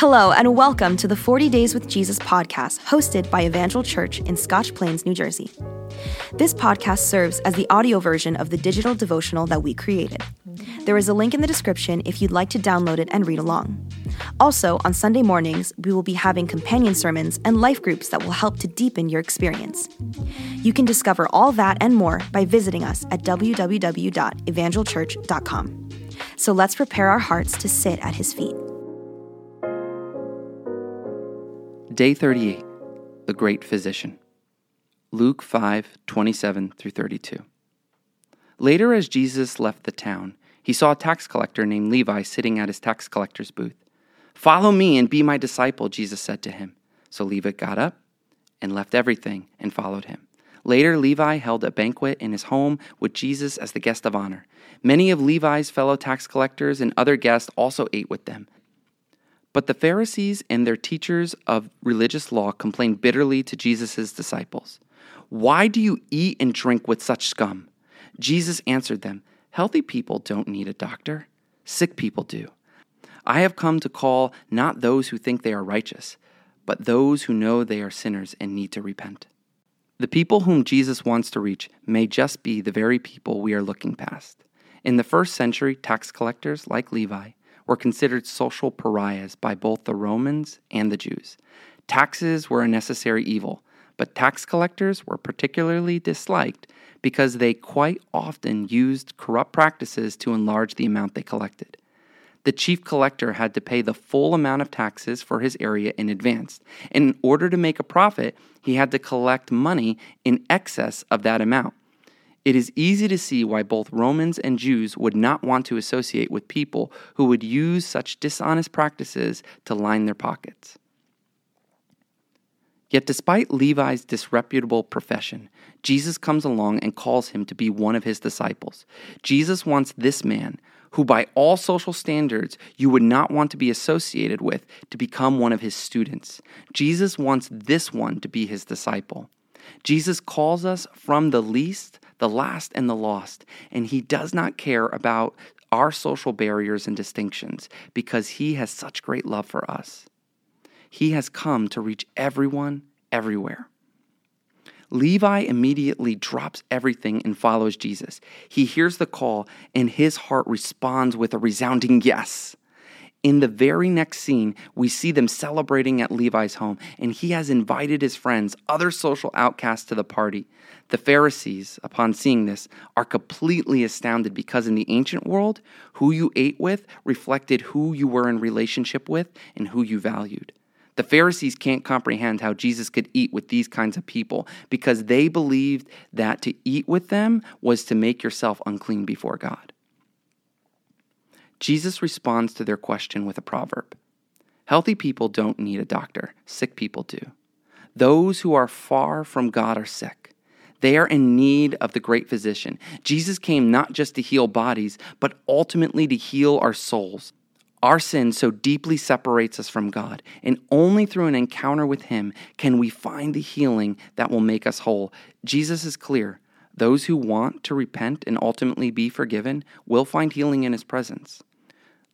Hello, and welcome to the 40 Days with Jesus podcast, hosted by Evangel Church in Scotch Plains, New Jersey. This podcast serves as the audio version of the digital devotional that we created. There is a link in the description if you'd like to download it and read along. Also, on Sunday mornings, we will be having companion sermons and life groups that will help to deepen your experience. You can discover all that and more by visiting us at www.evangelchurch.com. So let's prepare our hearts to sit at His feet. Day 38 The Great Physician. Luke 5 27 through 32. Later, as Jesus left the town, he saw a tax collector named Levi sitting at his tax collector's booth. Follow me and be my disciple, Jesus said to him. So Levi got up and left everything and followed him. Later, Levi held a banquet in his home with Jesus as the guest of honor. Many of Levi's fellow tax collectors and other guests also ate with them. But the Pharisees and their teachers of religious law complained bitterly to Jesus' disciples. Why do you eat and drink with such scum? Jesus answered them, Healthy people don't need a doctor, sick people do. I have come to call not those who think they are righteous, but those who know they are sinners and need to repent. The people whom Jesus wants to reach may just be the very people we are looking past. In the first century, tax collectors like Levi were considered social pariahs by both the Romans and the Jews. Taxes were a necessary evil, but tax collectors were particularly disliked because they quite often used corrupt practices to enlarge the amount they collected. The chief collector had to pay the full amount of taxes for his area in advance. And in order to make a profit, he had to collect money in excess of that amount. It is easy to see why both Romans and Jews would not want to associate with people who would use such dishonest practices to line their pockets. Yet, despite Levi's disreputable profession, Jesus comes along and calls him to be one of his disciples. Jesus wants this man, who by all social standards you would not want to be associated with, to become one of his students. Jesus wants this one to be his disciple. Jesus calls us from the least, the last, and the lost, and he does not care about our social barriers and distinctions because he has such great love for us. He has come to reach everyone, everywhere. Levi immediately drops everything and follows Jesus. He hears the call, and his heart responds with a resounding yes. In the very next scene, we see them celebrating at Levi's home, and he has invited his friends, other social outcasts, to the party. The Pharisees, upon seeing this, are completely astounded because in the ancient world, who you ate with reflected who you were in relationship with and who you valued. The Pharisees can't comprehend how Jesus could eat with these kinds of people because they believed that to eat with them was to make yourself unclean before God. Jesus responds to their question with a proverb Healthy people don't need a doctor, sick people do. Those who are far from God are sick. They are in need of the great physician. Jesus came not just to heal bodies, but ultimately to heal our souls. Our sin so deeply separates us from God, and only through an encounter with Him can we find the healing that will make us whole. Jesus is clear. Those who want to repent and ultimately be forgiven will find healing in His presence.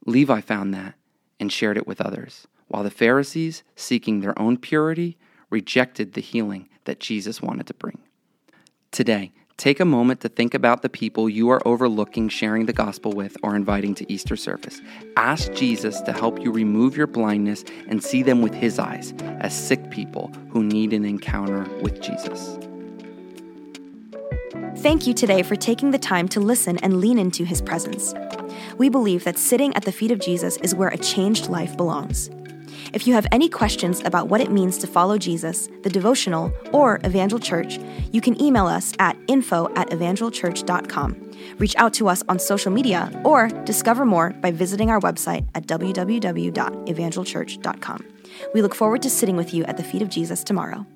Levi found that and shared it with others, while the Pharisees, seeking their own purity, rejected the healing that Jesus wanted to bring. Today, Take a moment to think about the people you are overlooking sharing the gospel with or inviting to Easter service. Ask Jesus to help you remove your blindness and see them with his eyes as sick people who need an encounter with Jesus. Thank you today for taking the time to listen and lean into his presence. We believe that sitting at the feet of Jesus is where a changed life belongs. If you have any questions about what it means to follow Jesus, the devotional, or Evangel Church, you can email us at info at evangelchurch.com. Reach out to us on social media or discover more by visiting our website at www.evangelchurch.com. We look forward to sitting with you at the feet of Jesus tomorrow.